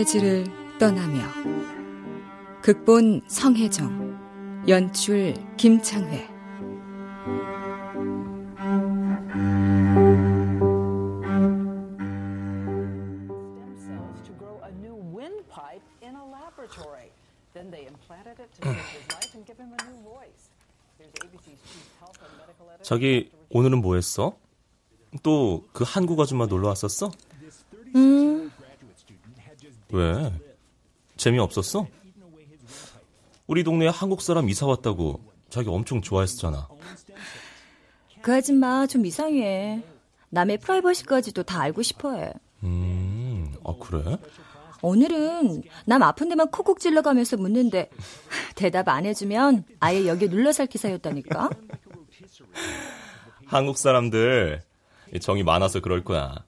알카트레즈를 떠나며 극본 성혜정 연출 김창회 자기 오늘은 뭐 했어? 또 그 한국 아줌마 놀러 왔었어? 음. 왜? 재미없었어? 우리 동네에 한국 사람 이사 왔다고 자기 엄청 좋아했었잖아. 그 아줌마 좀 이상해. 남의 프라이버시까지도 다 알고 싶어 해. 음, 아 그래? 오늘은 남 아픈 데만 콕콕 찔러가면서 묻는데 대답 안 해주면 아예 여기 눌러살 기사였다니까. 한국 사람들 정이 많아서 그럴 거야.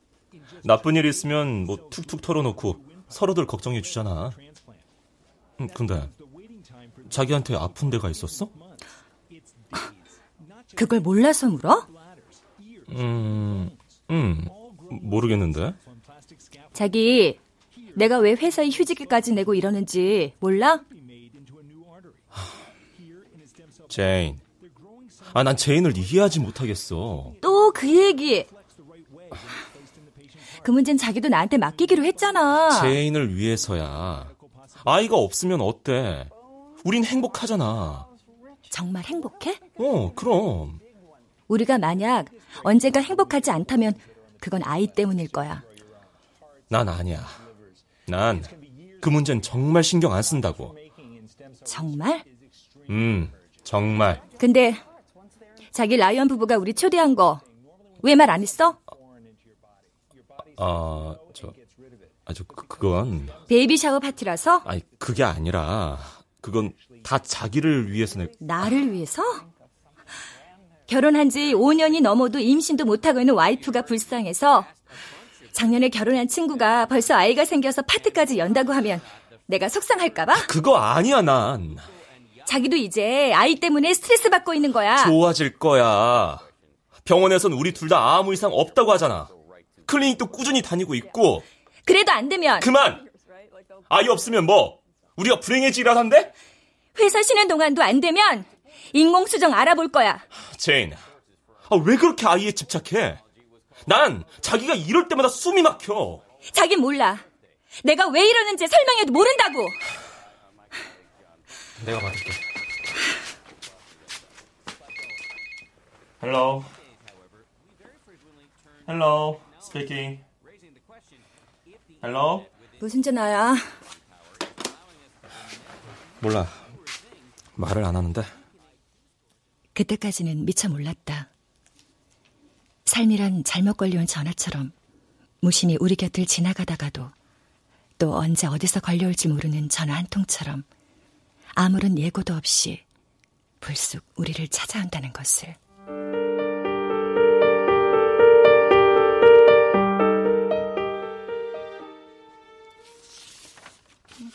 나쁜 일 있으면 뭐 툭툭 털어놓고 서로들 걱정해 주잖아. 음, 근데 자기한테 아픈 데가 있었어? 그걸 몰라서 물어? 음, 음, 모르겠는데. 자기, 내가 왜 회사에 휴직일까지 내고 이러는지 몰라? 제인. 아, 난 제인을 이해하지 못하겠어. 또 그 얘기. 그 문제는 자기도 나한테 맡기기로 했잖아. 제인을 위해서야. 아이가 없으면 어때? 우린 행복하잖아. 정말 행복해? 어, 그럼. 우리가 만약 언젠가 행복하지 않다면 그건 아이 때문일 거야. 난 아니야. 난 그 문제는 정말 신경 안 쓴다고. 정말? 음, 정말. 근데 자기 라이언 부부가 우리 초대한 거 왜 말 안 했어? 아, 저, 아, 저, 그, 그건. baby shower 파티라서? 아니, 그게 아니라, 그건 다 자기를 위해서 내. 나를 위해서? 결혼한 지 5년이 넘어도 임신도 못하고 있는 와이프가 불쌍해서 작년에 결혼한 친구가 벌써 아이가 생겨서 파티까지 연다고 하면 내가 속상할까봐? 그거 아니야, 난. 자기도 이제 아이 때문에 스트레스 받고 있는 거야. 좋아질 거야. 병원에선 우리 둘 다 아무 이상 없다고 하잖아. 클리닉도 꾸준히 다니고 있고. 그래도 안 되면. 그만! 아이 없으면 뭐? 우리가 불행해지라던데? 회사 쉬는 동안도 안 되면 인공수정 알아볼 거야. 제인, 아, 왜 그렇게 아이에 집착해? 난 자기가 이럴 때마다 숨이 막혀. 자긴 몰라. 내가 왜 이러는지 설명해도 모른다고. 내가 받을게. Hello. Hello. Speaking. Hello. 무슨 전화야? 몰라. 말을 안 하는데. 그때까지는 미처 몰랐다. 삶이란 잘못 걸려온 전화처럼 무심히 우리 곁을 지나가다가도 또 언제 어디서 걸려올지 모르는 전화 한 통처럼 아무런 예고도 없이 불쑥 우리를 찾아온다는 것을.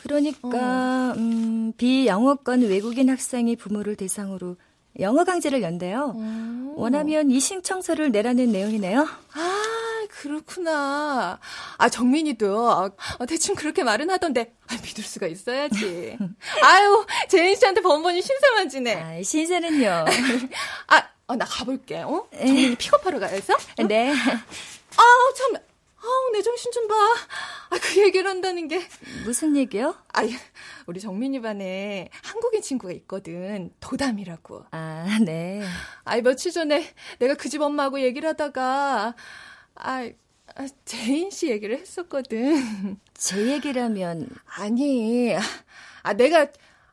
그러니까 음, 비영어권 외국인 학생이 부모를 대상으로 영어 강좌를 연대요. 음. 원하면 이 신청서를 내라는 내용이네요. 아, 그렇구나. 아, 정민이도 아, 대충 그렇게 말은 하던데 아, 믿을 수가 있어야지. 아유, 제인 씨한테 번번이 신세만 지네. 아, 신세는요. 아, 어, 나 가볼게. 어? 정민이 픽업하러 가야죠? 어? 네. 아, 참. 아우, 내 정신 좀 봐. 아, 그 얘기를 한다는 게. 무슨 얘기요? 아, 우리 정민이 반에 한국인 친구가 있거든. 도담이라고. 아, 네. 아이, 며칠 전에 내가 그 집 엄마하고 얘기를 하다가, 아, 아, 제인 씨 얘기를 했었거든. 제 얘기라면. 아니, 아, 내가,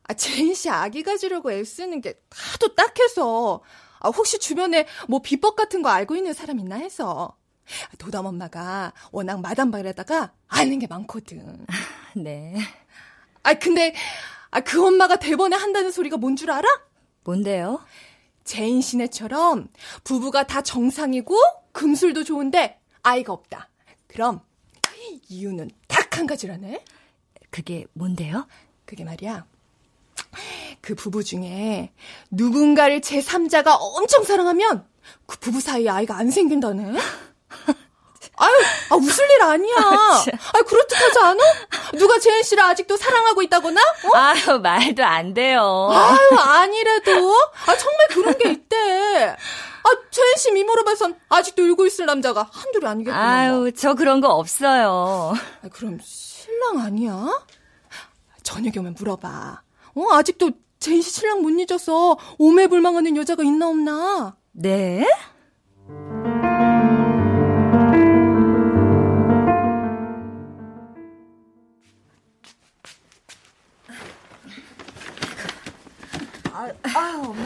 아, 제인 씨 아기 가지려고 애쓰는 게 하도 딱해서, 아, 혹시 주변에 뭐 비법 같은 거 알고 있는 사람 있나 해서. 도담 엄마가 워낙 마당발에다가 아는 게 많거든. 네. 아 근데 아, 그 엄마가 대번에 한다는 소리가 뭔 줄 알아? 뭔데요? 제인 씨네처럼 부부가 다 정상이고 금술도 좋은데 아이가 없다. 그럼 이유는 딱 한 가지라네. 그게 뭔데요? 그게 말이야. 그 부부 중에 누군가를 제3자가 엄청 사랑하면 그 부부 사이에 아이가 안 생긴다네? 아유, 아, 웃을 일 아니야. 아, 그렇듯하지 않아? 누가 재현 씨를 아직도 사랑하고 있다거나? 어? 아유, 말도 안 돼요. 아유, 아니래도. 아, 정말 그런 게 있대. 아, 재현 씨 미모로 봐선 아직도 울고 있을 남자가 한둘이 아니겠구나. 아유, 저 그런 거 없어요. 아, 그럼 신랑 아니야? 저녁에 오면 물어봐. 어, 아직도 재현 씨 신랑 못 잊어서 오매불망하는 여자가 있나 없나? 네? 아유, 엄마.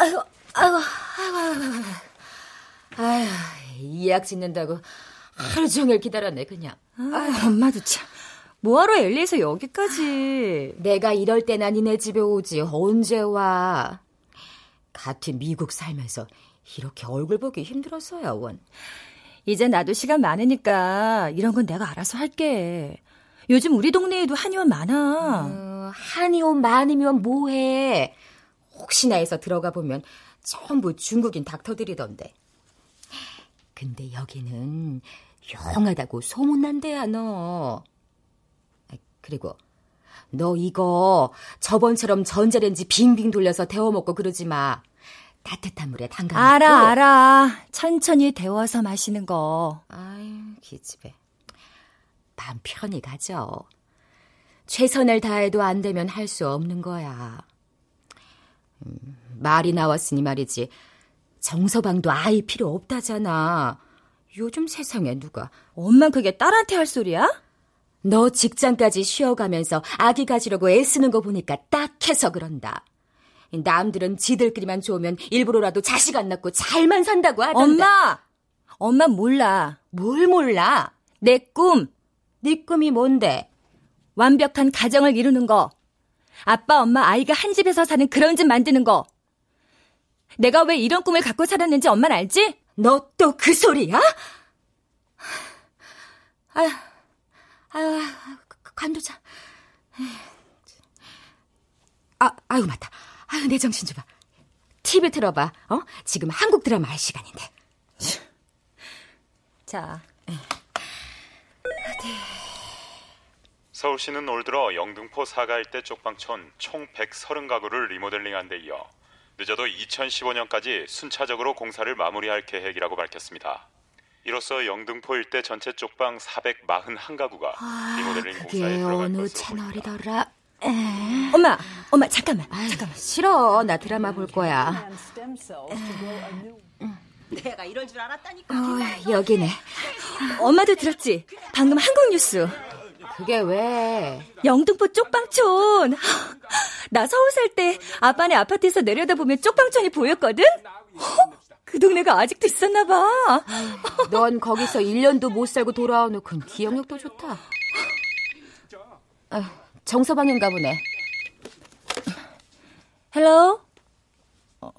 아유, 아유, 아유, 아유, 아유, 예약 짓는다고 하루 종일 기다렸네, 그냥. 아유, 엄마도 참. 뭐하러 엘리에서 여기까지. 내가 이럴 때나 니네 집에 오지. 언제 와. 같은 미국 살면서 이렇게 얼굴 보기 힘들었어요, 원. 이제 나도 시간 많으니까 이런 건 내가 알아서 할게. 요즘 우리 동네에도 한의원 많아. 어, 한의원 많으면 뭐해. 혹시나 해서 들어가 보면 전부 중국인 닥터들이던데. 근데 여기는 영하다고 소문난대야, 너. 그리고 너 이거 저번처럼 전자레인지 빙빙 돌려서 데워 먹고 그러지 마. 따뜻한 물에 담가 놓고. 알아, 알아. 천천히 데워서 마시는 거. 아유, 기집애. 마음 편히 가져. 최선을 다해도 안 되면 할 수 없는 거야. 음, 말이 나왔으니 말이지. 정서방도 아이 필요 없다잖아. 요즘 세상에 누가. 엄마 그게 딸한테 할 소리야? 너 직장까지 쉬어가면서 아기 가지려고 애쓰는 거 보니까 딱해서 그런다. 남들은 지들끼리만 좋으면 일부러라도 자식 안 낳고 잘만 산다고 하던데. 엄마! 엄마 몰라. 뭘 몰라? 내 꿈. 네 꿈이 뭔데? 완벽한 가정을 이루는 거. 아빠, 엄마, 아이가 한 집에서 사는 그런 집 만드는 거. 내가 왜 이런 꿈을 갖고 살았는지 엄마는 알지? 너 또 그 소리야? 아유, 아유, 관두자. 아, 아유, 맞다. 아유, 내 정신 좀 봐. TV 틀어봐. 어? 지금 한국 드라마 할 시간인데. 자. 서울시는 올 들어 영등포 사가 일대 쪽방촌 총 130가구를 리모델링한 데 이어 늦어도 2015년까지 순차적으로 공사를 마무리할 계획이라고 밝혔습니다. 이로써 영등포 일대 전체 쪽방 441가구가 아, 리모델링 공사에 들어갈 어느 것으로 보입니다. 채널이더라? 엄마, 엄마, 잠깐만. 아유, 잠깐만. 싫어. 나 드라마 볼 거야. 내가 이럴 줄 알았다니까. 어, 여기네. 엄마도 들었지? 방금 한국 뉴스. 그게 왜? 영등포 쪽방촌. 나 서울 살 때 아빠네 아파트에서 내려다보면 쪽방촌이 보였거든? 어? 그 동네가 아직도 있었나 봐. 넌 거기서 1년도 못 살고 돌아오놓고 기억력도 좋다. 아, 정서방인가 보네. Hello? 어,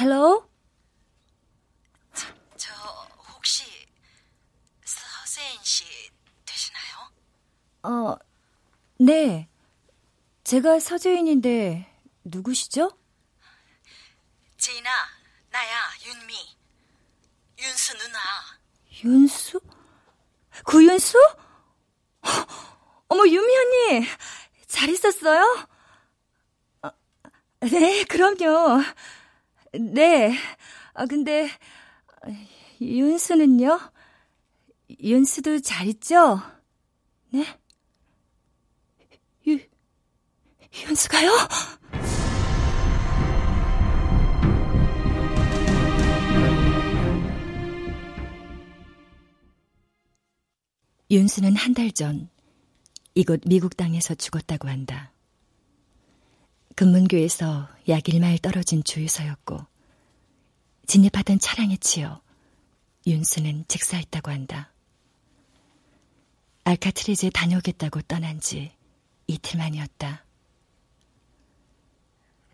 hello? 저 혹시 서제인 씨 되시나요? 어, 네. 제가 서제인인데 누구시죠? 제인아, 나야 윤미. 윤수 누나. 윤수? 구윤수? 어머, 유미 언니. 잘 있었어요? 아, 네, 그럼요. 네. 아, 근데, 윤수는요? 윤수도 잘 있죠? 네? 유, 윤수가요? 윤수는 한 달 전 이곳 미국 땅에서 죽었다고 한다. 금문교에서 약 1마일 떨어진 주유소였고 진입하던 차량에 치여 윤수는 직사했다고 한다. 알카트리즈에 다녀오겠다고 떠난 지 이틀 만이었다.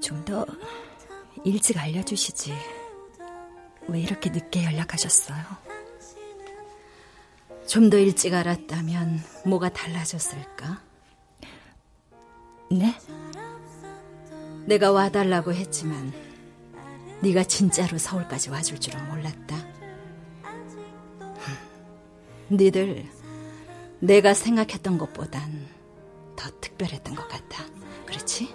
좀 더 일찍 알려주시지. 왜 이렇게 늦게 연락하셨어요? 좀 더 일찍 알았다면 뭐가 달라졌을까? 네? 내가 와달라고 했지만 네가 진짜로 서울까지 와줄 줄은 몰랐다. 니들 내가 생각했던 것보단 더 특별했던 것 같아. 그렇지?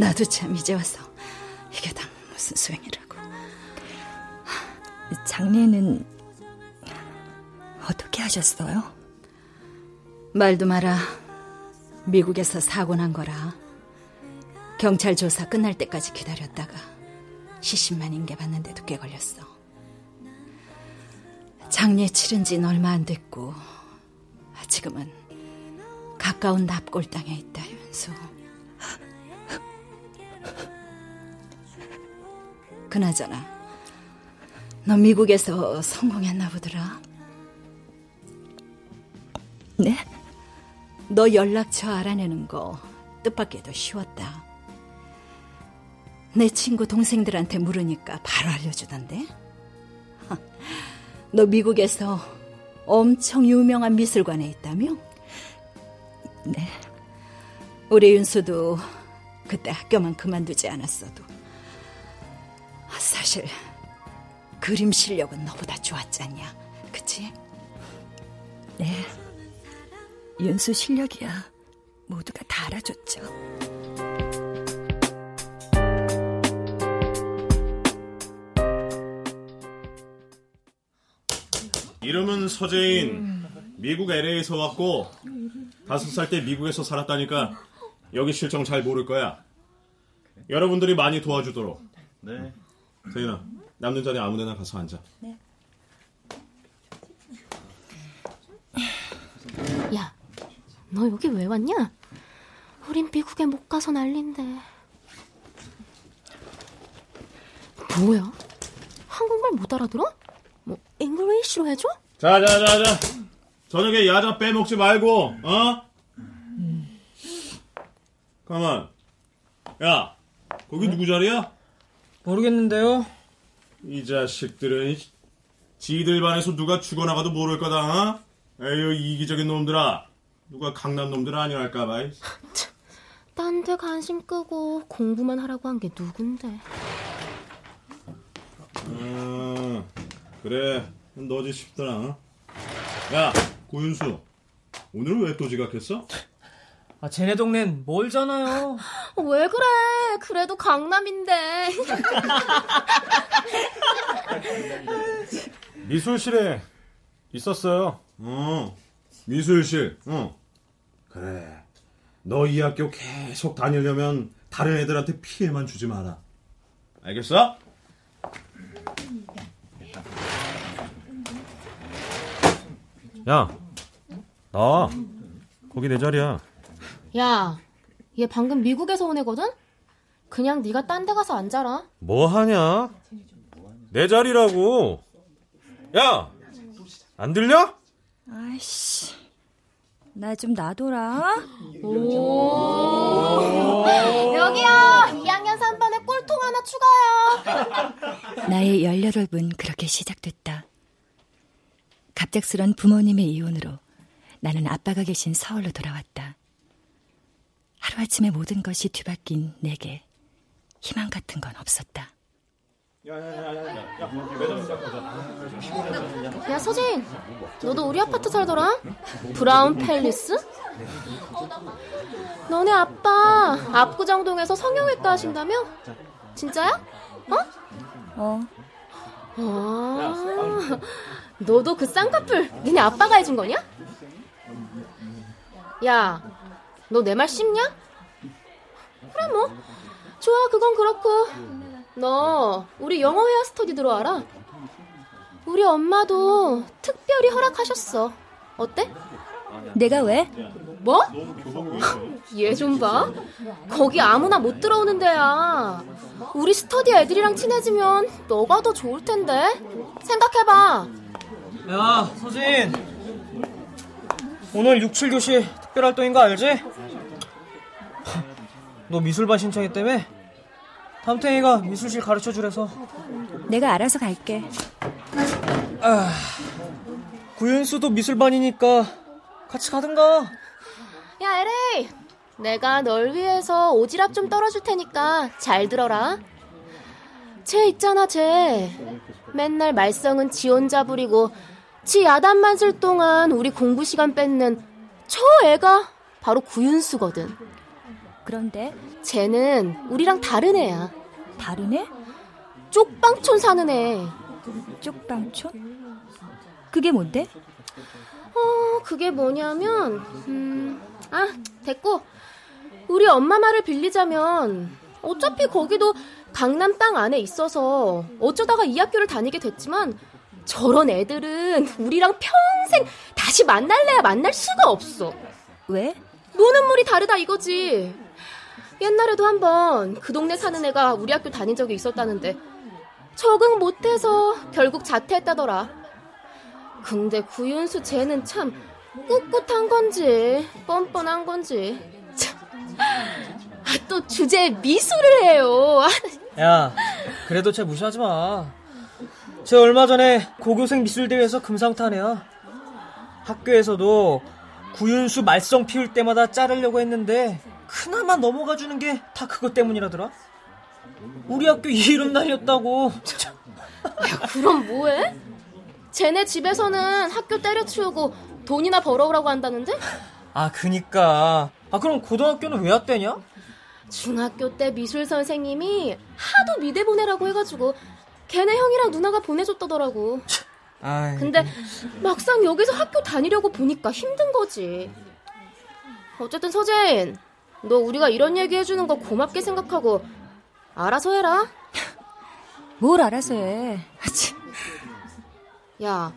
나도 참 이제 와서 이게 다 무슨 소용이라고. 장례는 어떻게 하셨어요? 말도 마라. 미국에서 사고 난 거라. 경찰 조사 끝날 때까지 기다렸다가 시신만 인계받는데도 꽤 걸렸어. 장례 치른 지는 얼마 안 됐고 지금은 가까운 납골 땅에 있다, 윤수. 그나저나 너 미국에서 성공했나 보더라. 네? 너 연락처 알아내는 거 뜻밖에도 쉬웠다. 내 친구 동생들한테 물으니까 바로 알려주던데. 너 미국에서 엄청 유명한 미술관에 있다며? 네. 우리 윤수도 그때 학교만 그만두지 않았어도 사실 그림 실력은 너보다 좋았잖냐, 그치? 네. 윤수 실력이야. 모두가 다 알아줬죠. 이름은 서재인. 미국 LA에서 왔고 다섯 살 때 미국에서 살았다니까 여기 실정 잘 모를 거야. 여러분들이 많이 도와주도록. 네. 세인아, 남는 자리 아무데나 가서 앉아. 네. 야, 너 여기 왜 왔냐? 우린 미국에 못 가서 난린데. 뭐야? 한국말 못 알아들어? 뭐 English로 해줘? 자, 자, 자, 자. 저녁에 야자 빼먹지 말고, 어? 가만. 야, 거기 누구 자리야? 모르겠는데요. 이 자식들은 지들 반에서 누가 죽어나가도 모를 거다. 어? 에휴 이기적인 놈들아. 누가 강남 놈들 아니랄까봐. 딴 데 관심 끄고 공부만 하라고 한 게 누군데. 음, 그래. 너지 싶더라. 어? 야, 고윤수. 오늘 왜또 지각했어? 아, 쟤네 동네는 멀잖아요. 왜 그래? 그래도 강남인데. 미술실에 있었어요. 어, 미술실. 어. 그래. 너 이 학교 계속 다니려면 다른 애들한테 피해만 주지 마라. 알겠어? 야, 나와. 거기 내 자리야. 야, 얘 방금 미국에서 온 애거든? 그냥 네가 딴 데 가서 앉아라. 뭐 하냐? 내 자리라고. 야, 안 들려? 아이씨, 나 좀 놔둬라. 여기요, 2학년 3반에 꿀통 하나 추가요. 나의 18은 그렇게 시작됐다. 갑작스런 부모님의 이혼으로 나는 아빠가 계신 서울로 돌아왔다. 하루아침에 모든 것이 뒤바뀐 내게 희망 같은 건 없었다. 야, 서진, 너도 우리 아파트 살더라? 브라운 팰리스? 너네 아빠 압구정동에서 성형외과 하신다며? 진짜야? 어? 어. 아, 너도 그 쌍꺼풀 니네 아빠가 해준 거냐? 야, 너 내 말 씹냐? 그래 뭐 좋아 그건 그렇고 너 우리 영어 회화 스터디 들어와라 우리 엄마도 특별히 허락하셨어 어때? 내가 왜? 뭐? 얘 좀 봐. 거기 아무나 못 들어오는 데야. 우리 스터디 애들이랑 친해지면 너가 더 좋을 텐데. 생각해봐. 야, 서진. 오늘 6, 7교시 특별활동인 거 알지? 너 미술반 신청했다며? 담탱이가 미술실 가르쳐 주래서. 내가 알아서 갈게. 아, 구윤수도 미술반이니까 같이 가든가. 야, 에레이. 내가 널 위해서 오지랖 좀 떨어줄 테니까 잘 들어라. 쟤 있잖아, 쟤. 맨날 말썽은 지 혼자 부리고 지 야단만 쓸 동안 우리 공부 시간 뺏는 저 애가 바로 구윤수거든. 그런데 쟤는 우리랑 다른 애야. 다른 애? 쪽방촌 사는 애. 쪽방촌? 그게 뭔데? 어, 그게 뭐냐면, 음, 아, 됐고. 우리 엄마 말을 빌리자면, 어차피 거기도 강남 땅 안에 있어서 어쩌다가 이 학교를 다니게 됐지만, 저런 애들은 우리랑 평생 다시 만날래야 만날 수가 없어. 왜? 노는 물이 다르다 이거지. 옛날에도 한번 그 동네 사는 애가 우리 학교 다닌 적이 있었다는데 적응 못해서 결국 자퇴했다더라. 근데 구윤수 쟤는 참 꿋꿋한 건지 뻔뻔한 건지 참. 아, 또 주제에 미술을 해요. 아, 야, 그래도 쟤 무시하지 마. 쟤 얼마 전에 고교생 미술대회에서 금상탄 애야. 학교에서도 구윤수 말썽 피울 때마다 자르려고 했는데 그나마 넘어가 주는 게 다 그것 때문이라더라. 우리 학교 이름 날렸다고. 야, 그럼 뭐해? 쟤네 집에서는 학교 때려치우고 돈이나 벌어오라고 한다는데? 아, 그니까. 아, 그럼 고등학교는 왜 왔대냐? 중학교 때 미술 선생님이 하도 미대 보내라고 해가지고 걔네 형이랑 누나가 보내줬다더라고. 아이. 근데 막상 여기서 학교 다니려고 보니까 힘든 거지. 어쨌든 서재인, 너 우리가 이런 얘기 해주는 거 고맙게 생각하고 알아서 해라. 뭘 알아서 해. 야,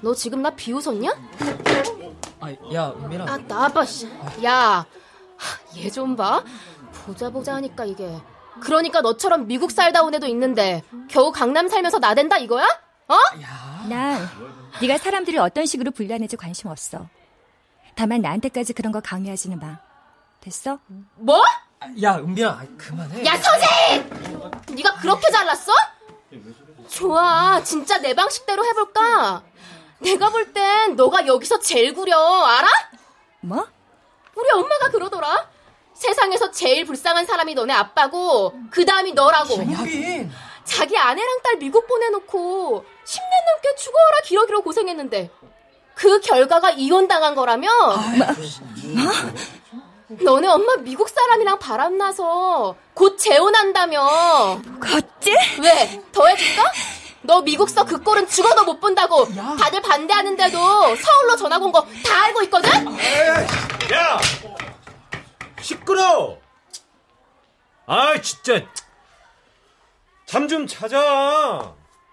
너 지금 나 비웃었냐? 아, 야, 은민아. 아, 나봐, 씨. 야, 얘 좀 봐. 보자 보자 하니까 이게. 그러니까 너처럼 미국 살다 온 애도 있는데 겨우 강남 살면서 나댄다 이거야? 어? 난 네가 사람들을 어떤 식으로 분류하는지 관심 없어. 다만 나한테까지 그런 거 강요하지는 마. 됐어? 뭐? 야, 은빈아, 그만해. 야, 서재! 네가 그렇게 잘났어? 좋아, 진짜 내 방식대로 해볼까? 내가 볼 땐 너가 여기서 제일 구려, 알아? 뭐? 우리 엄마가 그러더라. 세상에서 제일 불쌍한 사람이 너네 아빠고 그 다음이 너라고. 하긴. 자기 아내랑 딸 미국 보내놓고 10년 넘게 죽어라 기러기로 고생했는데 그 결과가 이혼당한 거라며? 너네 엄마 미국 사람이랑 바람나서 곧 재혼한다며. 어째? 왜? 더 해줄까? 너 미국서 그 꼴은 죽어도 못 본다고 다들 반대하는데도 서울로 전학 온 거 다 알고 있거든? 야! 시끄러! 아, 진짜. 잠 좀 자자.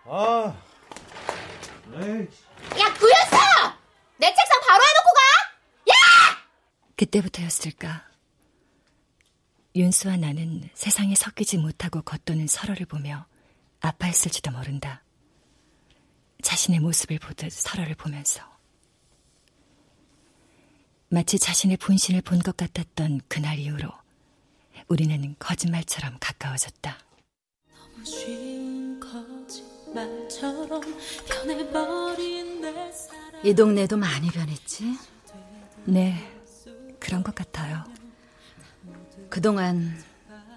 아. 에이. 야, 구현서! 내 책상 바로 해놓고 가! 야! 그때부터였을까. 윤수와 나는 세상에 섞이지 못하고 겉도는 서로를 보며 아파했을지도 모른다. 자신의 모습을 보듯 서로를 보면서. 마치 자신의 분신을 본 것 같았던 그날 이후로 우리는 거짓말처럼 가까워졌다. 이 동네도 많이 변했지? 네, 그런 것 같아요. 그동안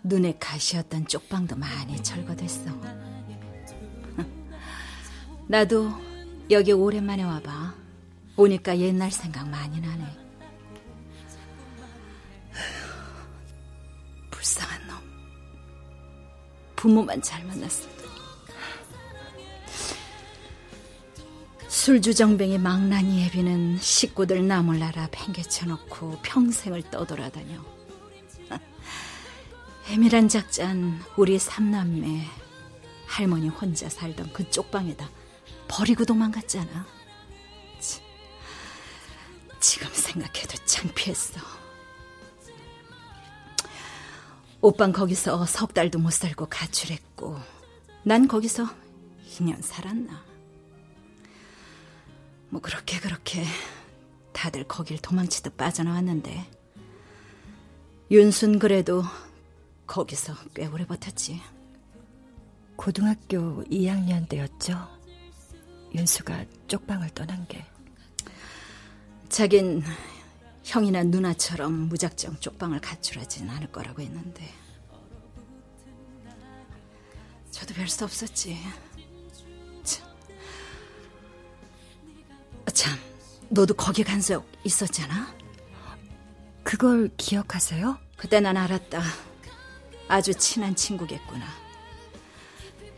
눈에 가시였던 쪽방도 많이 철거됐어. 나도 여기 오랜만에 와봐. 오니까 옛날 생각 많이 나네. 불쌍한 놈. 부모만 잘 만났어. 술주정뱅이 망나니 애비는 식구들 나몰라라 팽개쳐놓고 평생을 떠돌아다녀. 애밀한 작잔 우리 삼남매 할머니 혼자 살던 그 쪽 방에다 버리고 도망갔잖아. 치, 지금 생각해도 참 창피했어. 오빤 거기서 석 달도 못 살고 가출했고 난 거기서 2년 살았나. 뭐 그렇게 그렇게 다들 거길 도망치듯 빠져나왔는데 윤순 그래도 거기서 꽤 오래 버텼지. 고등학교 2학년 때였죠. 윤수가 쪽방을 떠난 게. 자긴 형이나 누나처럼 무작정 쪽방을 가출하진 않을 거라고 했는데 저도 별 수 없었지. 참. 참, 너도 거기 간 적 있었잖아? 그걸 기억하세요? 그때 난 알았다. 아주 친한 친구겠구나.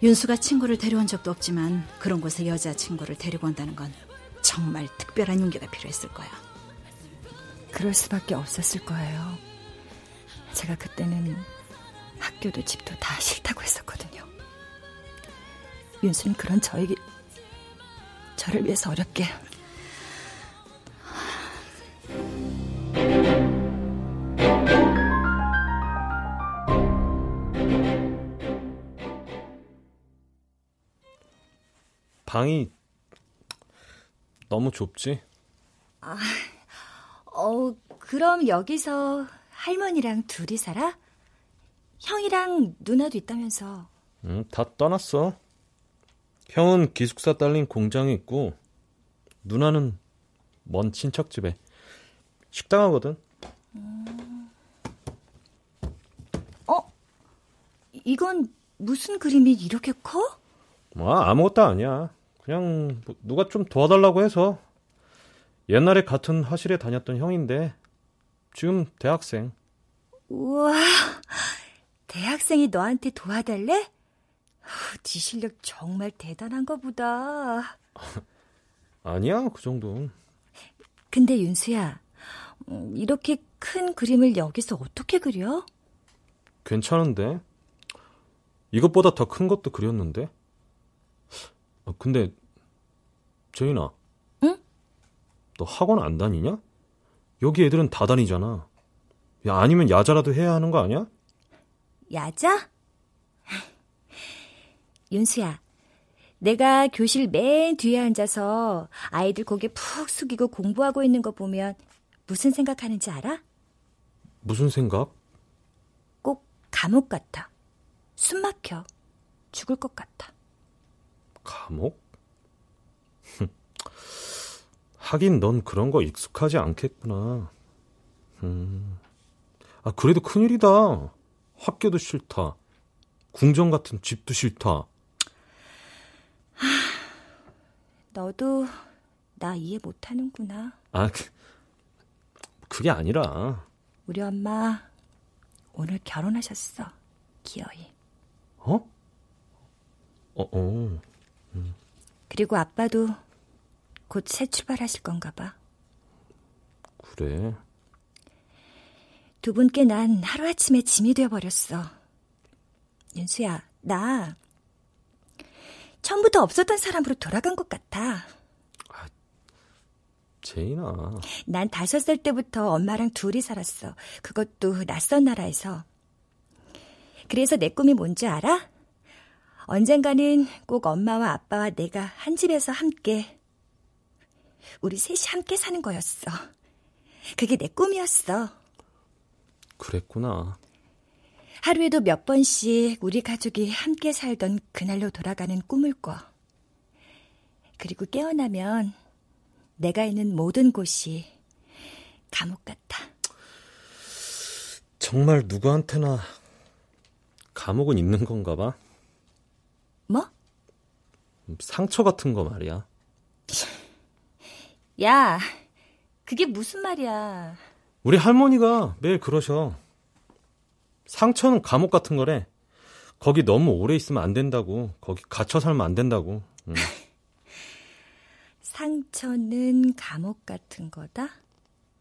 윤수가 친구를 데려온 적도 없지만 그런 곳에 여자친구를 데리고 온다는 건 정말 특별한 용기가 필요했을 거야. 그럴 수밖에 없었을 거예요. 제가 그때는 학교도 집도 다 싫다고 했었거든요. 윤수는 그런 저에게 저를 위해서 어렵게 방이 너무 좁지? 아, 어, 그럼 여기서 할머니랑 둘이 살아? 형이랑 누나도 있다면서. 응, 다 떠났어. 형은 기숙사 딸린 공장에 있고, 누나는 먼 친척 집에 식당 하거든. 어? 이건 무슨 그림이 이렇게 커? 뭐 아무것도 아니야. 그냥 뭐 누가 좀 도와달라고 해서 옛날에 같은 화실에 다녔던 형인데 지금 대학생. 우와, 대학생이 너한테 도와달래? 네 실력 정말 대단한가 보다. 아니야, 그 정도. 근데 윤수야, 음, 이렇게 큰 그림을 여기서 어떻게 그려? 괜찮은데? 이것보다 더 큰 것도 그렸는데? 어, 근데, 제인아. 응? 너 학원 안 다니냐? 여기 애들은 다 다니잖아. 야, 아니면 야자라도 해야 하는 거 아니야? 야자? 윤수야, 내가 교실 맨 뒤에 앉아서 아이들 고개 푹 숙이고 공부하고 있는 거 보면 무슨 생각하는지 알아? 무슨 생각? 꼭 감옥 같아. 숨 막혀. 죽을 것 같아. 감옥? 하긴 넌 그런 거 익숙하지 않겠구나. 음. 아, 그래도 큰일이다. 학교도 싫다. 궁정 같은 집도 싫다. 하, 너도 나 이해 못 하는구나. 아, 그, 그게 아니라. 우리 엄마 오늘 결혼하셨어. 기어이. 어? 어, 어. 음. 그리고 아빠도 곧 새 출발하실 건가 봐. 그래. 두 분께 난 하루아침에 짐이 되어버렸어. 윤수야, 나 처음부터 없었던 사람으로 돌아간 것 같아. 아, 제인아. 난 다섯 살 때부터 엄마랑 둘이 살았어. 그것도 낯선 나라에서. 그래서 내 꿈이 뭔지 알아? 언젠가는 꼭 엄마와 아빠와 내가 한 집에서 함께, 우리 셋이 함께 사는 거였어. 그게 내 꿈이었어. 그랬구나. 하루에도 몇 번씩 우리 가족이 함께 살던 그날로 돌아가는 꿈을 꿔. 그리고 깨어나면 내가 있는 모든 곳이 감옥 같아. 정말 누구한테나 감옥은 있는 건가 봐. 뭐? 상처 같은 거 말이야. 야, 그게 무슨 말이야. 우리 할머니가 매일 그러셔. 상처는 감옥 같은 거래. 거기 너무 오래 있으면 안 된다고. 거기 갇혀 살면 안 된다고. 응. 상처는 감옥 같은 거다?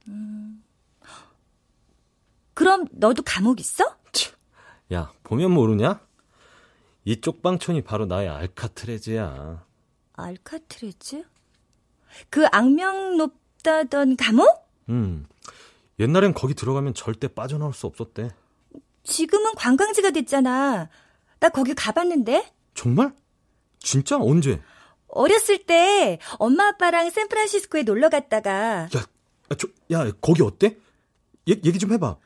음. 그럼 너도 감옥 있어? 야, 보면 모르냐? 이 쪽 방촌이 바로 나의 알카트레즈야. 알카트레즈? 그 악명 높다던 감옥? 음. 옛날엔 거기 들어가면 절대 빠져나올 수 없었대. 지금은 관광지가 됐잖아. 나 거기 가봤는데. 정말? 진짜? 언제? 어렸을 때 엄마 아빠랑 샌프란시스코에 놀러 갔다가 야, 저, 야, 거기 어때? 얘, 얘기 좀 해봐.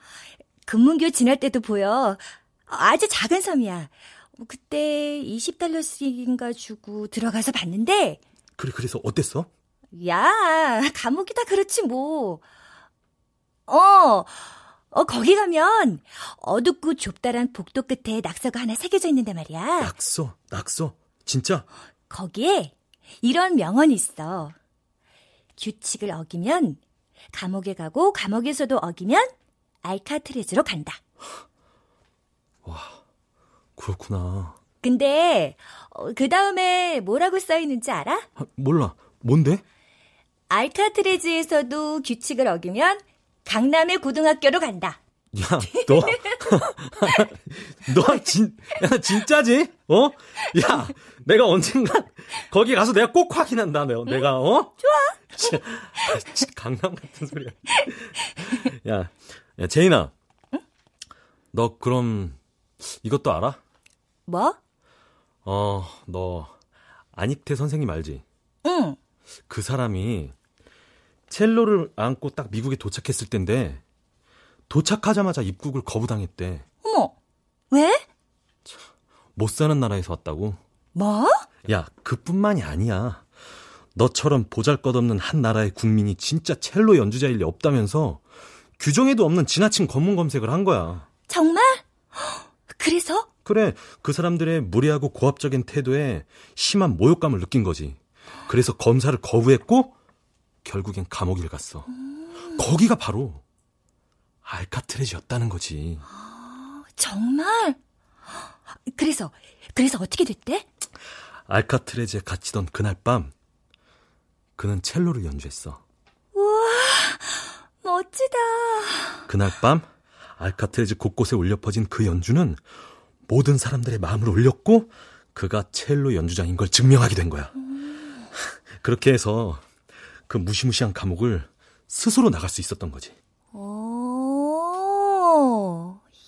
금문교 지날 때도 보여. 아주 작은 섬이야. 그때 20달러씩인가 주고 들어가서 봤는데 그래, 그래서 어땠어? 야, 감옥이다 그렇지 뭐. 어, 어, 거기 가면 어둡고 좁다란 복도 끝에 낙서가 하나 새겨져 있는데 말이야. 낙서, 낙서. 진짜? 거기에 이런 명언이 있어. 규칙을 어기면 감옥에 가고 감옥에서도 어기면 알카트레즈로 간다. 그렇구나. 근데 어, 그 다음에 뭐라고 써 있는지 알아? 아, 몰라. 뭔데? 알카트레즈에서도 규칙을 어기면 강남의 고등학교로 간다. 야, 너, 너 진, 야, 진짜지? 어? 야, 내가 언젠간 거기 가서 내가 꼭 확인한다, 너. 내가, 어? 좋아. 강남 같은 소리야. 야, 야, 제인아. 너 그럼 이것도 알아? 뭐? 어, 너 안익태 선생님 알지? 응. 그 사람이 첼로를 안고 딱 미국에 도착했을 텐데 도착하자마자 입국을 거부당했대. 어머, 왜? 못 사는 나라에서 왔다고. 뭐? 야, 그뿐만이 아니야. 너처럼 보잘것없는 한 나라의 국민이 진짜 첼로 연주자일 리 없다면서 규정에도 없는 지나친 검문 검색을 한 거야. 정말? 그래서? 그래, 그 사람들의 무례하고 고압적인 태도에 심한 모욕감을 느낀 거지. 그래서 검사를 거부했고 결국엔 감옥을 갔어. 거기가 바로 알카트레즈였다는 거지. 정말? 그래서, 그래서 어떻게 됐대? 알카트레즈에 갇히던 그날 밤 그는 첼로를 연주했어. 우와, 멋지다. 그날 밤 알카트레즈 곳곳에 울려 퍼진 그 연주는 모든 사람들의 마음을 울렸고 그가 첼로 연주자인 걸 증명하게 된 거야. 그렇게 해서 그 무시무시한 감옥을 스스로 나갈 수 있었던 거지. 오,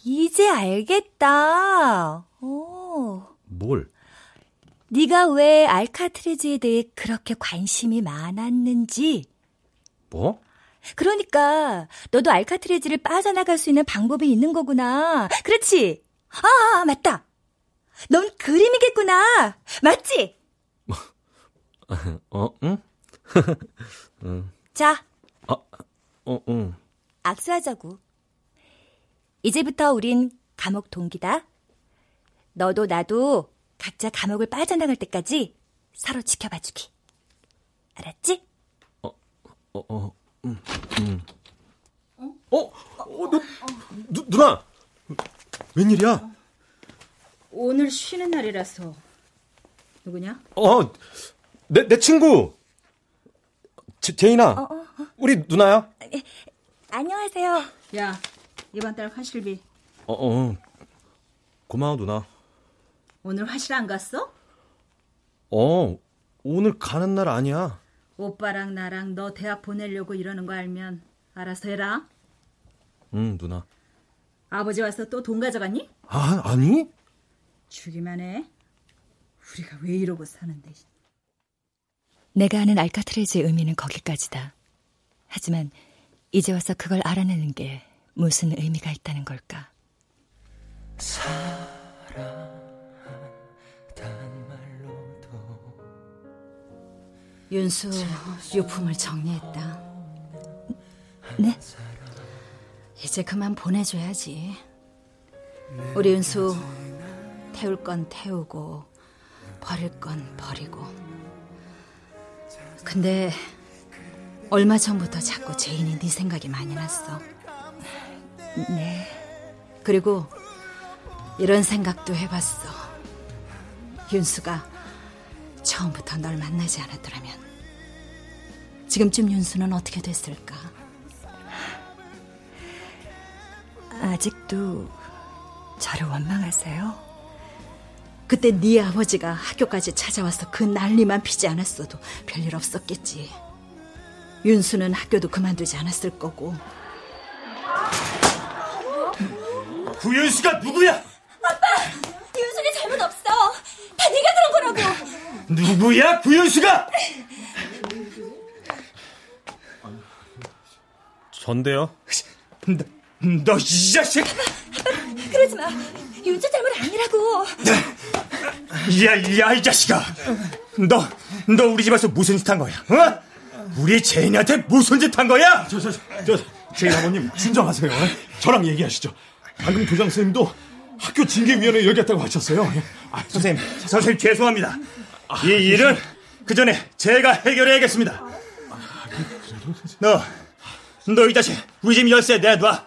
이제 알겠다. 오. 뭘? 네가 왜 알카트레즈에 대해 그렇게 관심이 많았는지. 뭐? 그러니까 너도 알카트레즈를 빠져나갈 수 있는 방법이 있는 거구나. 그렇지? 아, 맞다. 넌 그림이겠구나. 맞지? 어, 응? 자, 어, 응. 악수하자고. 이제부터 우린 감옥 동기다. 너도 나도 각자 감옥을 빠져나갈 때까지 서로 지켜봐주기. 알았지? 어, 어, 음, 음. 어? 어, 너, 누, 누나! 웬일이야? 오늘 쉬는 날이라서. 누구냐? 어, 내, 내 친구! 제, 제인아, 어, 어, 어. 우리 누나야? 안녕하세요. 야, 이번 달 화실비. 어, 어. 고마워, 누나. 오늘 화실 안 갔어? 어, 오늘 가는 날 아니야. 오빠랑 나랑 너 대학 보내려고 이러는 거 알면 알아서 해라. 응, 누나. 아버지 와서 또 돈 가져갔니? 아, 아니? 주기만 해. 우리가 왜 이러고 사는데. 내가 아는 알카트레즈의 의미는 거기까지다. 하지만 이제 와서 그걸 알아내는 게 무슨 의미가 있다는 걸까? 윤수 유품을 정리했다. 네? 이제 그만 보내줘야지. 우리 윤수 태울 건 태우고 버릴 건 버리고. 근데 얼마 전부터 자꾸 제인이 네 생각이 많이 났어. 네. 그리고 이런 생각도 해봤어. 윤수가 처음부터 널 만나지 않았더라면 지금쯤 윤수는 어떻게 됐을까? 아직도 저를 원망하세요? 그때 네 아버지가 학교까지 찾아와서 그 난리만 피지 않았어도 별일 없었겠지. 윤수는 학교도 그만두지 않았을 거고 구윤수가 누구야? 아빠, 윤수는 잘못 없어. 다 네가 그런 거라고. 누구야, 구윤수가? 전데요. 너이 자식! 그러지 마. 윤수 잘못 아니라고. 야, 야, 이 자식아! 너, 너 우리 집에서 무슨 짓 한 거야? 어? 우리 제인한테 무슨 짓 한 거야? 저, 저, 저, 저 제인 아버님 진정하세요. 저랑 얘기하시죠. 방금 교장 선생님도 학교 징계위원회 열겠다고 하셨어요. 아, 선생님, 선생님 죄송합니다. 이 일은 그 전에 제가 해결해야겠습니다. 너, 너 이 자식, 우리 집 열쇠 내놔.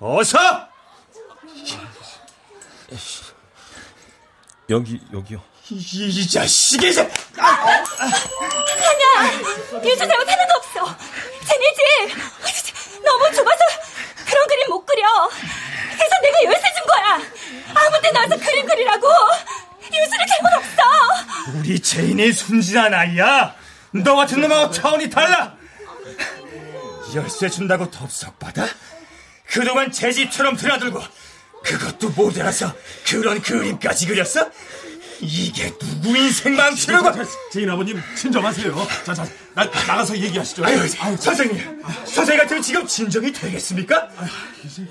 어서! 여기 여기요. 이, 이 자식이 이제 아니야. 윤수 잘못 하나도 없어. 쟤네 집 너무 좁아서 그런 그림 못 그려. 그래서 내가 열쇠 준 거야. 아무 때나 와서 그림 그리라고. 윤수는 잘못 없어. 우리 제인이 순진한 아이야. 너 같은 놈하고 차원이 달라. 열쇠 준다고 덥석 받아? 그동안 제 집처럼 드나들고 그것도 모자라서 그런 그림까지 그렸어? 이게 누구 인생 망치려고? 제인 아버님 진정하세요. 자, 자, 나, 나가서 얘기하시죠. 아유, 선생님, 선생님 같으면 지금 진정이 되겠습니까?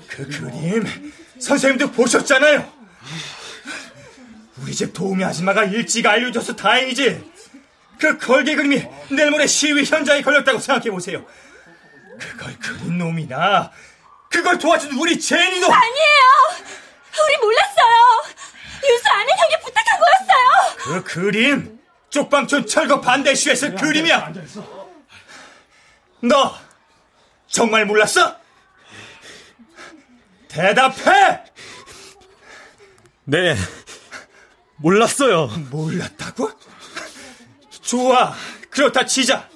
그 그림 선생님도 보셨잖아요. 우리 집 도우미 아줌마가 일찍 알려줘서 다행이지. 그 걸개 그림이 내일 모레 시위 현장에 걸렸다고 생각해 보세요. 그걸 그린 놈이나 그걸 도와준 우리 제인이도 아니에요. 우리 몰랐어요. 윤수 아는 형이 부탁한 거였어요. 그 그림 쪽방촌 철거 반대 시위에서 그림이야. 너 정말 몰랐어? 대답해. 네. 몰랐어요. 몰랐다고? 좋아. 그렇다 치자.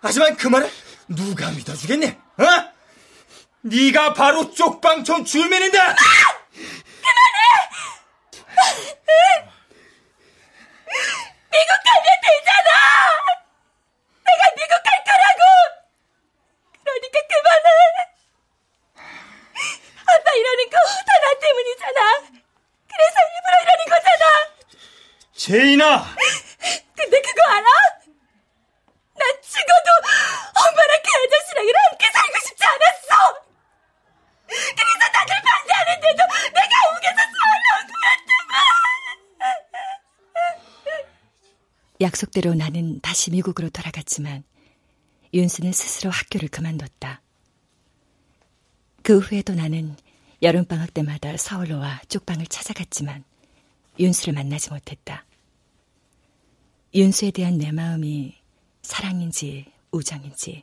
하지만 그 말을 누가 믿어주겠니? 어? 네가 바로 쪽방촌 주민인데. 미국 가면 되잖아. 내가 미국 갈 거라고. 그러니까 그만해. 아빠 이러는 거 다 나 때문이잖아. 그래서 일부러 이러는 거잖아. 제인아. 근데 그거 알아? 난 죽어도 엄마랑 그 아저씨랑 함께 살고 싶지 않았어. 그래서 다들 반대하는데도 내가 옥에서 살려고 했더만. 약속대로 나는 다시 미국으로 돌아갔지만 윤수는 스스로 학교를 그만뒀다. 그 후에도 나는 여름방학 때마다 서울로 와 쪽방을 찾아갔지만 윤수를 만나지 못했다. 윤수에 대한 내 마음이 사랑인지 우정인지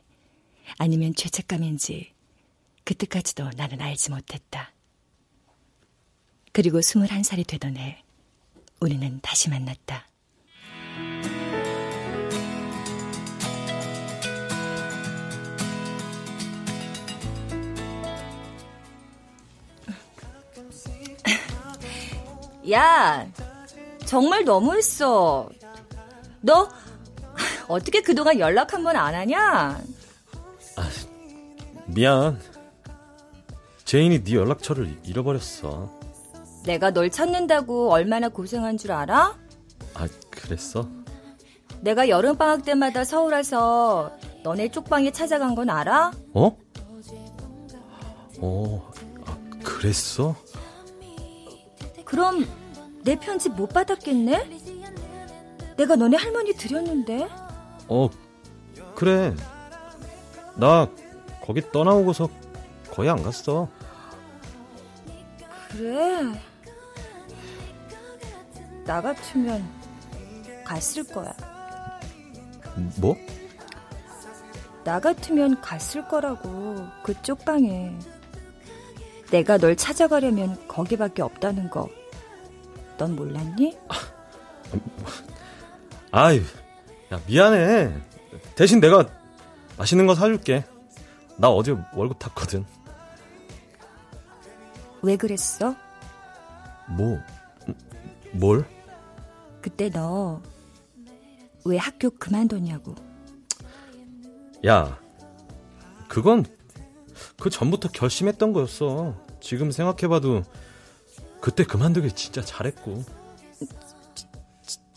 아니면 죄책감인지 그때까지도 나는 알지 못했다. 그리고 21살이 되던 해 우리는 다시 만났다. 야, 정말 너무했어. 너 어떻게 그동안 연락 한 번 안 하냐? 미안. 제인이 네 연락처를 잃어버렸어. 내가 널 찾는다고 얼마나 고생한 줄 알아? 아, 그랬어? 내가 여름방학 때마다 서울 와서 너네 쪽방에 찾아간 건 알아? 어? 어, 아, 그랬어? 그럼 내 편지 못 받았겠네? 내가 너네 할머니 드렸는데? 어, 그래. 나 거기 떠나오고서 거의 안 갔어. 그래. 나 같으면 갔을 거야. 뭐? 나 같으면 갔을 거라고, 그쪽 방에. 내가 널 찾아가려면 거기밖에 없다는 거. 넌 몰랐니? 아이, 야, 미안해. 대신 내가 맛있는 거 사줄게. 나 어제 월급 탔거든. 왜 그랬어? 뭐, 뭘? 그때 너 왜 학교 그만뒀냐고. 야, 그건 그 전부터 결심했던 거였어. 지금 생각해봐도 그때 그만두길 진짜 잘했고.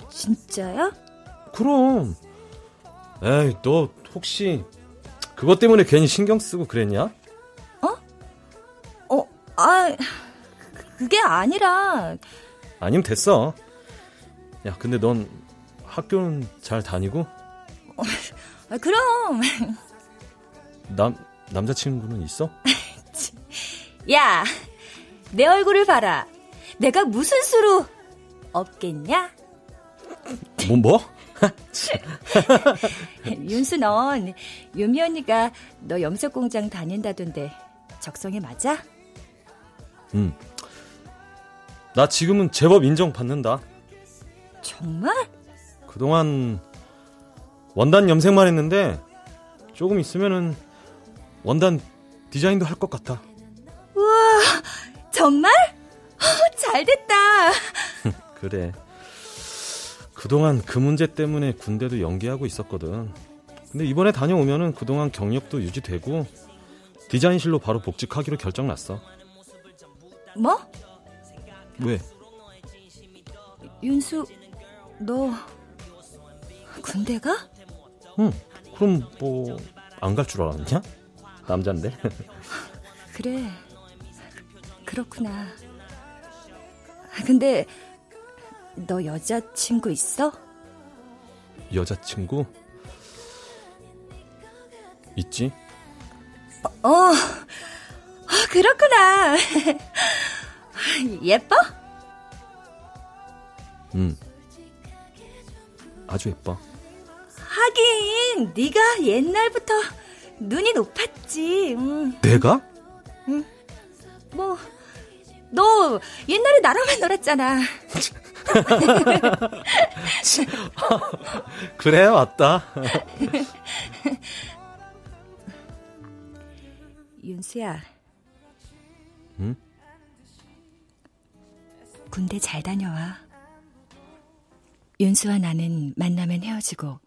진짜야? 그럼. 에이, 너 혹시 그것 때문에 괜히 신경 쓰고 그랬냐? 어, 아, 그게 아니라. 아니면 됐어. 야, 근데 넌 학교는 잘 다니고? 아, 그럼. 남, 남자친구는 있어? 야, 내 얼굴을 봐라. 내가 무슨 수로 없겠냐? 뭐, 뭐? 윤수 넌 유미 언니가 너 염색 공장 다닌다던데 적성에 맞아? 응. 나 지금은 제법 인정받는다. 정말? 그동안 원단 염색만 했는데 조금 있으면은 원단 디자인도 할 것 같아. 우와, 정말? 어, 잘 됐다. 그래. 그동안 그 문제 때문에 군대도 연기하고 있었거든. 근데 이번에 다녀오면은 그동안 경력도 유지되고 디자인실로 바로 복직하기로 결정났어. 뭐? 왜? 윤수, 너 군대 가? 응. 그럼 뭐 안 갈 줄 알았냐? 남잔데. 그래. 그렇구나. 근데 너 여자친구 있어? 여자친구? 있지? 어, 어 그렇구나. 예뻐? 응. 아주 예뻐. 하긴 네가 옛날부터 눈이 높았지. 응. 내가? 응. 뭐, 너 옛날에 나랑만 놀았잖아. 그래, 맞다. 윤수야. 응? 군대 잘 다녀와. 윤수와 나는 만나면 헤어지고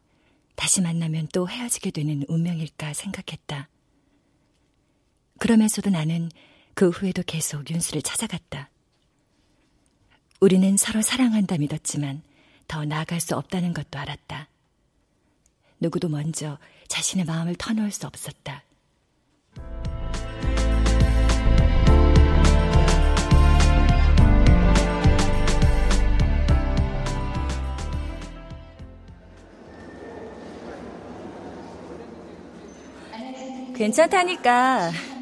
다시 만나면 또 헤어지게 되는 운명일까 생각했다. 그러면서도 나는 그 후에도 계속 윤수를 찾아갔다. 우리는 서로 사랑한다 믿었지만 더 나아갈 수 없다는 것도 알았다. 누구도 먼저 자신의 마음을 터놓을 수 없었다. 괜찮다니까.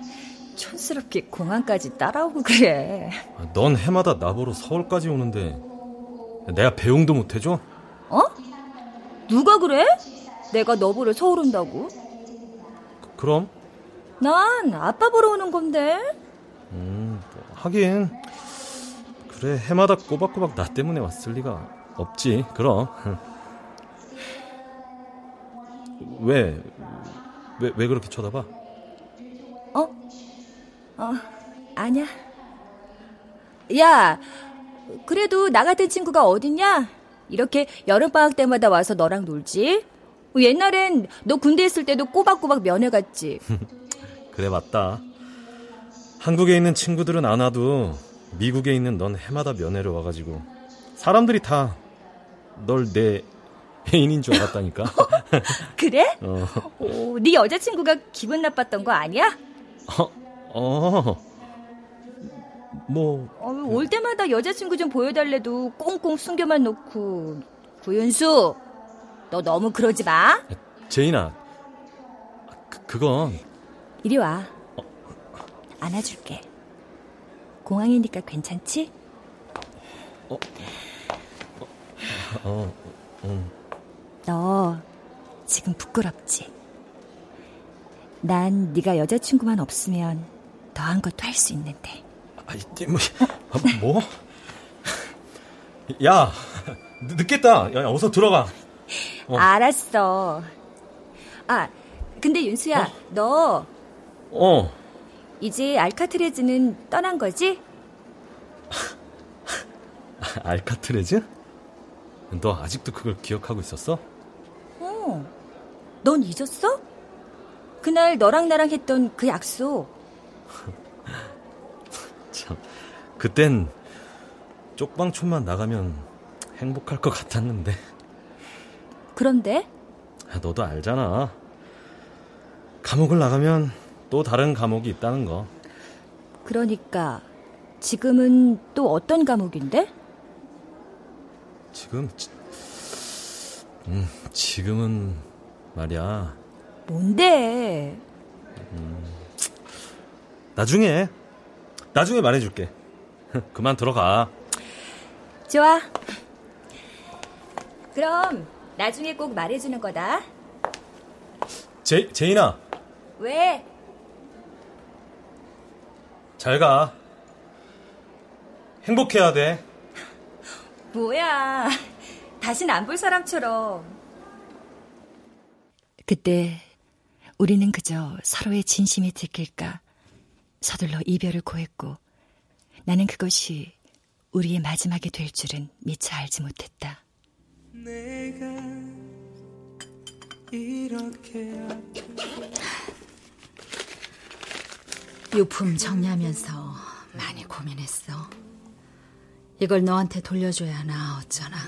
촌스럽게 공항까지 따라오고 그래. 넌 해마다 나보러 서울까지 오는데 내가 배웅도 못 해줘? 어? 누가 그래? 내가 너 보러 서울 온다고? 그, 그럼? 난 아빠 보러 오는 건데. 음, 뭐, 하긴 그래 해마다 꼬박꼬박 나 때문에 왔을 리가 없지. 그럼. 왜? 왜, 왜 그렇게 쳐다봐? 어? 어, 아니야. 야, 그래도 나 같은 친구가 어딨냐? 이렇게 여름방학 때마다 와서 너랑 놀지? 옛날엔 너 군대 있을 때도 꼬박꼬박 면회 갔지. 그래, 맞다. 한국에 있는 친구들은 안 와도 미국에 있는 넌 해마다 면회를 와가지고 사람들이 다 널 내 애인인 줄 알았다니까. 그래? 어. 오, 네 여자친구가 기분 나빴던 거 아니야? 어, 어. 뭐. 어, 올 때마다 여자친구 좀 보여달래도 꽁꽁 숨겨만 놓고. 구윤수, 너 너무 그러지 마. 제인아, 그, 그건. 이리 와. 안아줄게. 공항이니까 괜찮지? 어, 어, 어. 너 지금 부끄럽지? 난 네가 여자친구만 없으면 더한 것도 할 수 있는데. 아이, 뭐, 아, 뭐? 야, 늦겠다. 야, 어서 들어가. 어. 알았어. 아, 근데 윤수야, 어? 너. 어. 이제 알카트레즈는 떠난 거지? 알카트레즈? 너 아직도 그걸 기억하고 있었어? 어. 넌 잊었어? 그날 너랑 나랑 했던 그 약속. 참, 그땐 쪽방촌만 나가면 행복할 것 같았는데. 그런데? 아, 너도 알잖아. 감옥을 나가면 또 다른 감옥이 있다는 거. 그러니까 지금은 또 어떤 감옥인데? 지금 음, 지금은 말이야. 뭔데? 음, 나중에 나중에 말해줄게. 그만 들어가. 좋아. 그럼 나중에 꼭 말해주는 거다. 제 제인아. 왜? 잘 가. 행복해야 돼. 뭐야. 다신 안 볼 사람처럼. 그때 우리는 그저 서로의 진심이 들킬까 서둘러 이별을 고했고 나는 그것이 우리의 마지막이 될 줄은 미처 알지 못했다. 내가 이렇게 유품 정리하면서 많이 고민했어. 이걸 너한테 돌려줘야 하나 어쩌나.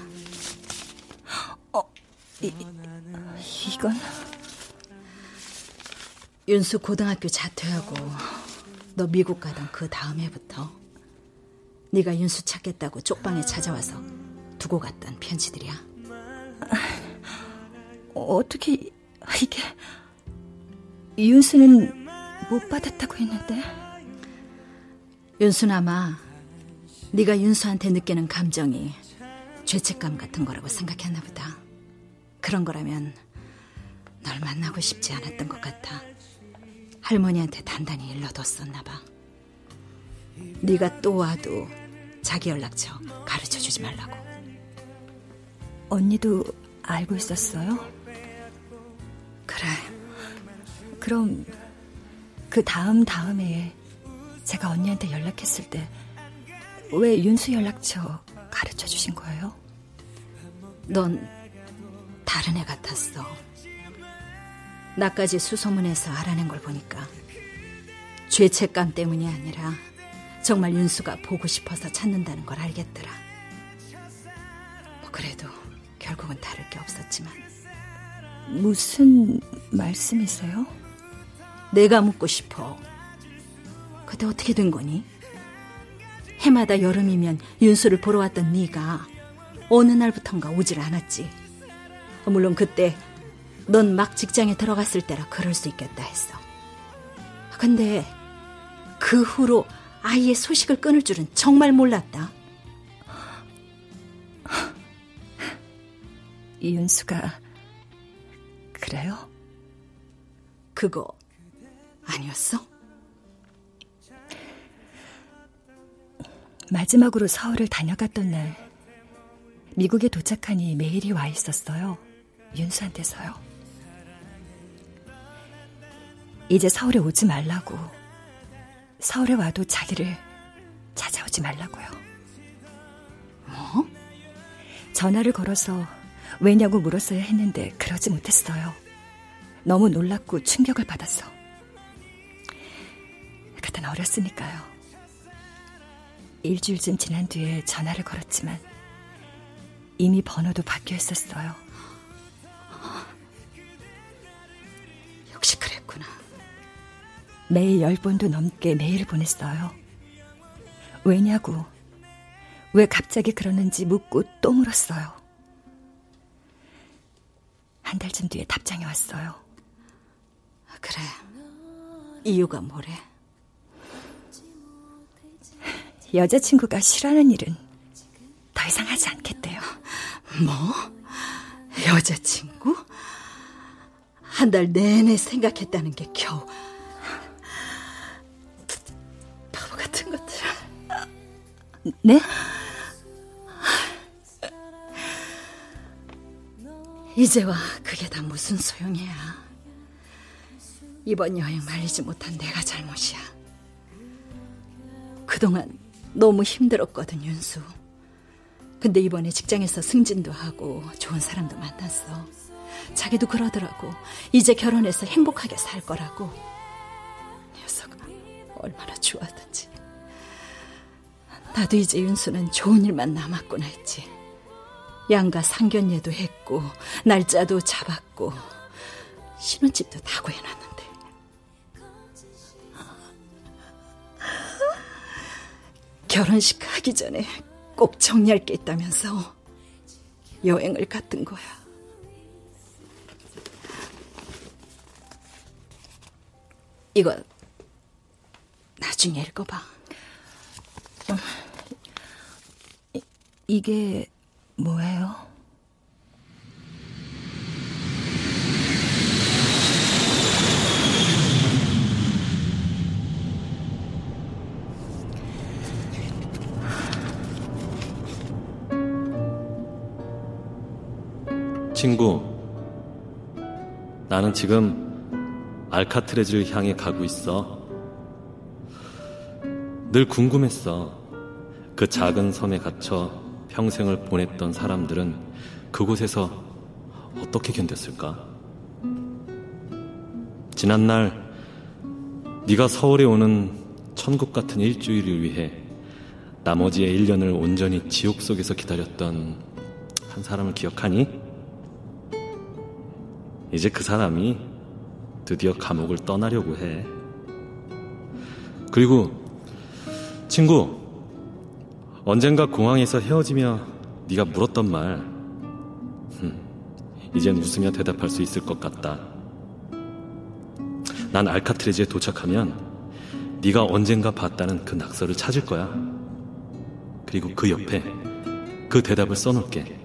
어, 이, 이건 윤수 고등학교 자퇴하고 너 미국 가던 그 다음 해부터 네가 윤수 찾겠다고 쪽방에 찾아와서 두고 갔던 편지들이야. 어떻게 이게 윤수는 못 받았다고 했는데 윤수는 아마 네가 윤수한테 느끼는 감정이 죄책감 같은 거라고 생각했나 보다. 그런 거라면 널 만나고 싶지 않았던 것 같아. 할머니한테 단단히 일러뒀었나 봐. 네가 또 와도 자기 연락처 가르쳐 주지 말라고. 언니도 알고 있었어요? 그래. 그럼 그 다음 다음에 제가 언니한테 연락했을 때 왜 윤수 연락처 가르쳐 주신 거예요? 넌 다른 애 같았어. 나까지 수소문해서 알아낸 걸 보니까 죄책감 때문이 아니라 정말 윤수가 보고 싶어서 찾는다는 걸 알겠더라. 뭐 그래도 결국은 다를 게 없었지만 무슨 말씀이세요? 내가 묻고 싶어. 그때 어떻게 된 거니? 해마다 여름이면 윤수를 보러 왔던 네가 어느 날부턴가 오질 않았지. 물론 그때 넌 막 직장에 들어갔을 때라 그럴 수 있겠다 했어. 근데 그 후로 아이의 소식을 끊을 줄은 정말 몰랐다. 이윤수가 그래요? 그거 아니었어? 마지막으로 서울을 다녀갔던 날 미국에 도착하니 메일이 와 있었어요. 윤수한테서요. 이제 서울에 오지 말라고. 서울에 와도 자기를 찾아오지 말라고요. 뭐? 전화를 걸어서 왜냐고 물었어야 했는데 그러지 못했어요. 너무 놀랐고 충격을 받았어. 그땐 어렸으니까요. 일주일쯤 지난 뒤에 전화를 걸었지만 이미 번호도 바뀌어 있었어요. 매일 열 번도 넘게 메일을 보냈어요. 왜냐고, 왜 갑자기 그러는지 묻고 또 물었어요. 한 달쯤 뒤에 답장이 왔어요. 그래. 이유가 뭐래? 여자친구가 싫어하는 일은 더 이상 하지 않겠대요. 뭐? 여자친구? 한 달 내내 생각했다는 게 겨우 네? 이제와 그게 다 무슨 소용이야. 이번 여행 말리지 못한 내가 잘못이야. 그동안 너무 힘들었거든, 윤수. 근데 이번에 직장에서 승진도 하고 좋은 사람도 만났어. 자기도 그러더라고. 이제 결혼해서 행복하게 살 거라고. 녀석 얼마나 좋아하든지. 나도 이제 윤수는 좋은 일만 남았구나 했지. 양가 상견례도 했고 날짜도 잡았고 신혼집도 다 구해놨는데 결혼식 하기 전에 꼭 정리할 게 있다면서 여행을 갔던 거야. 이거 나중에 읽어봐. 어, 이, 이게 뭐예요? 친구, 나는 지금 알카트레즈를 향해 가고 있어. 늘 궁금했어. 그 작은 섬에 갇혀 평생을 보냈던 사람들은 그곳에서 어떻게 견뎠을까? 지난날 네가 서울에 오는 천국 같은 일주일을 위해 나머지의 1년을 온전히 지옥 속에서 기다렸던 한 사람을 기억하니? 이제 그 사람이 드디어 감옥을 떠나려고 해. 그리고 친구, 언젠가 공항에서 헤어지며 네가 물었던 말, 이젠 웃으며 대답할 수 있을 것 같다. 난 알카트레즈에 도착하면 네가 언젠가 봤다는 그 낙서를 찾을 거야. 그리고 그 옆에 그 대답을 써놓을게.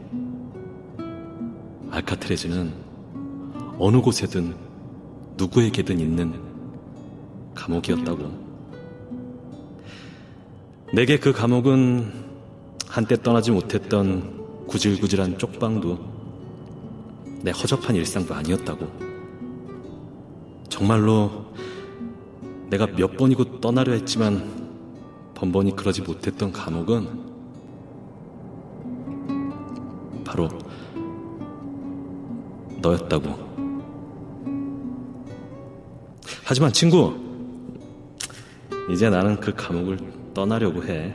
알카트레즈는 어느 곳에든 누구에게든 있는 감옥이었다고. 내게 그 감옥은 한때 떠나지 못했던 구질구질한 쪽방도 내 허접한 일상도 아니었다고. 정말로 내가 몇 번이고 떠나려 했지만 번번이 그러지 못했던 감옥은 바로 너였다고. 하지만 친구, 이제 나는 그 감옥을 떠나려고 해.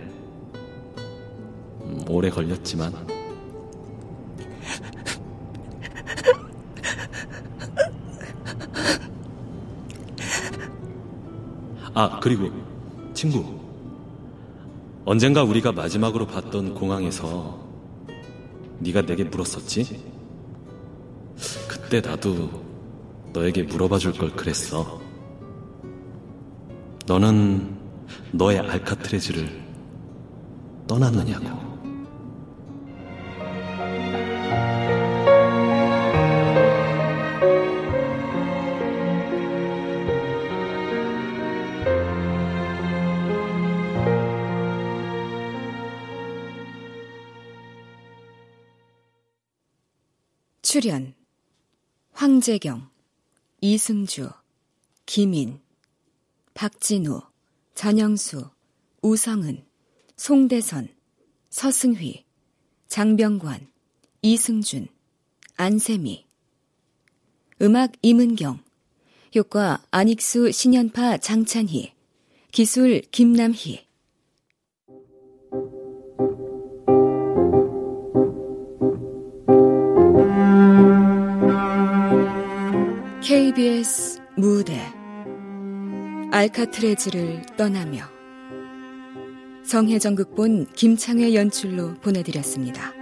음, 오래 걸렸지만. 아, 그리고 친구. 언젠가 우리가 마지막으로 봤던 공항에서 네가 내게 물었었지? 그때 나도 너에게 물어봐 줄 걸 그랬어. 너는 너의 알카트레즈를 떠났느냐고. 출연 황재경, 이승주, 김인, 박진우, 전영수, 우성은, 송대선, 서승휘, 장병관, 이승준, 안세미. 음악 임은경, 효과 안익수 신연파 장찬희, 기술 김남희. KBS 무대 알카트레즈를 떠나며 성혜정 극본 김창회 연출로 보내드렸습니다.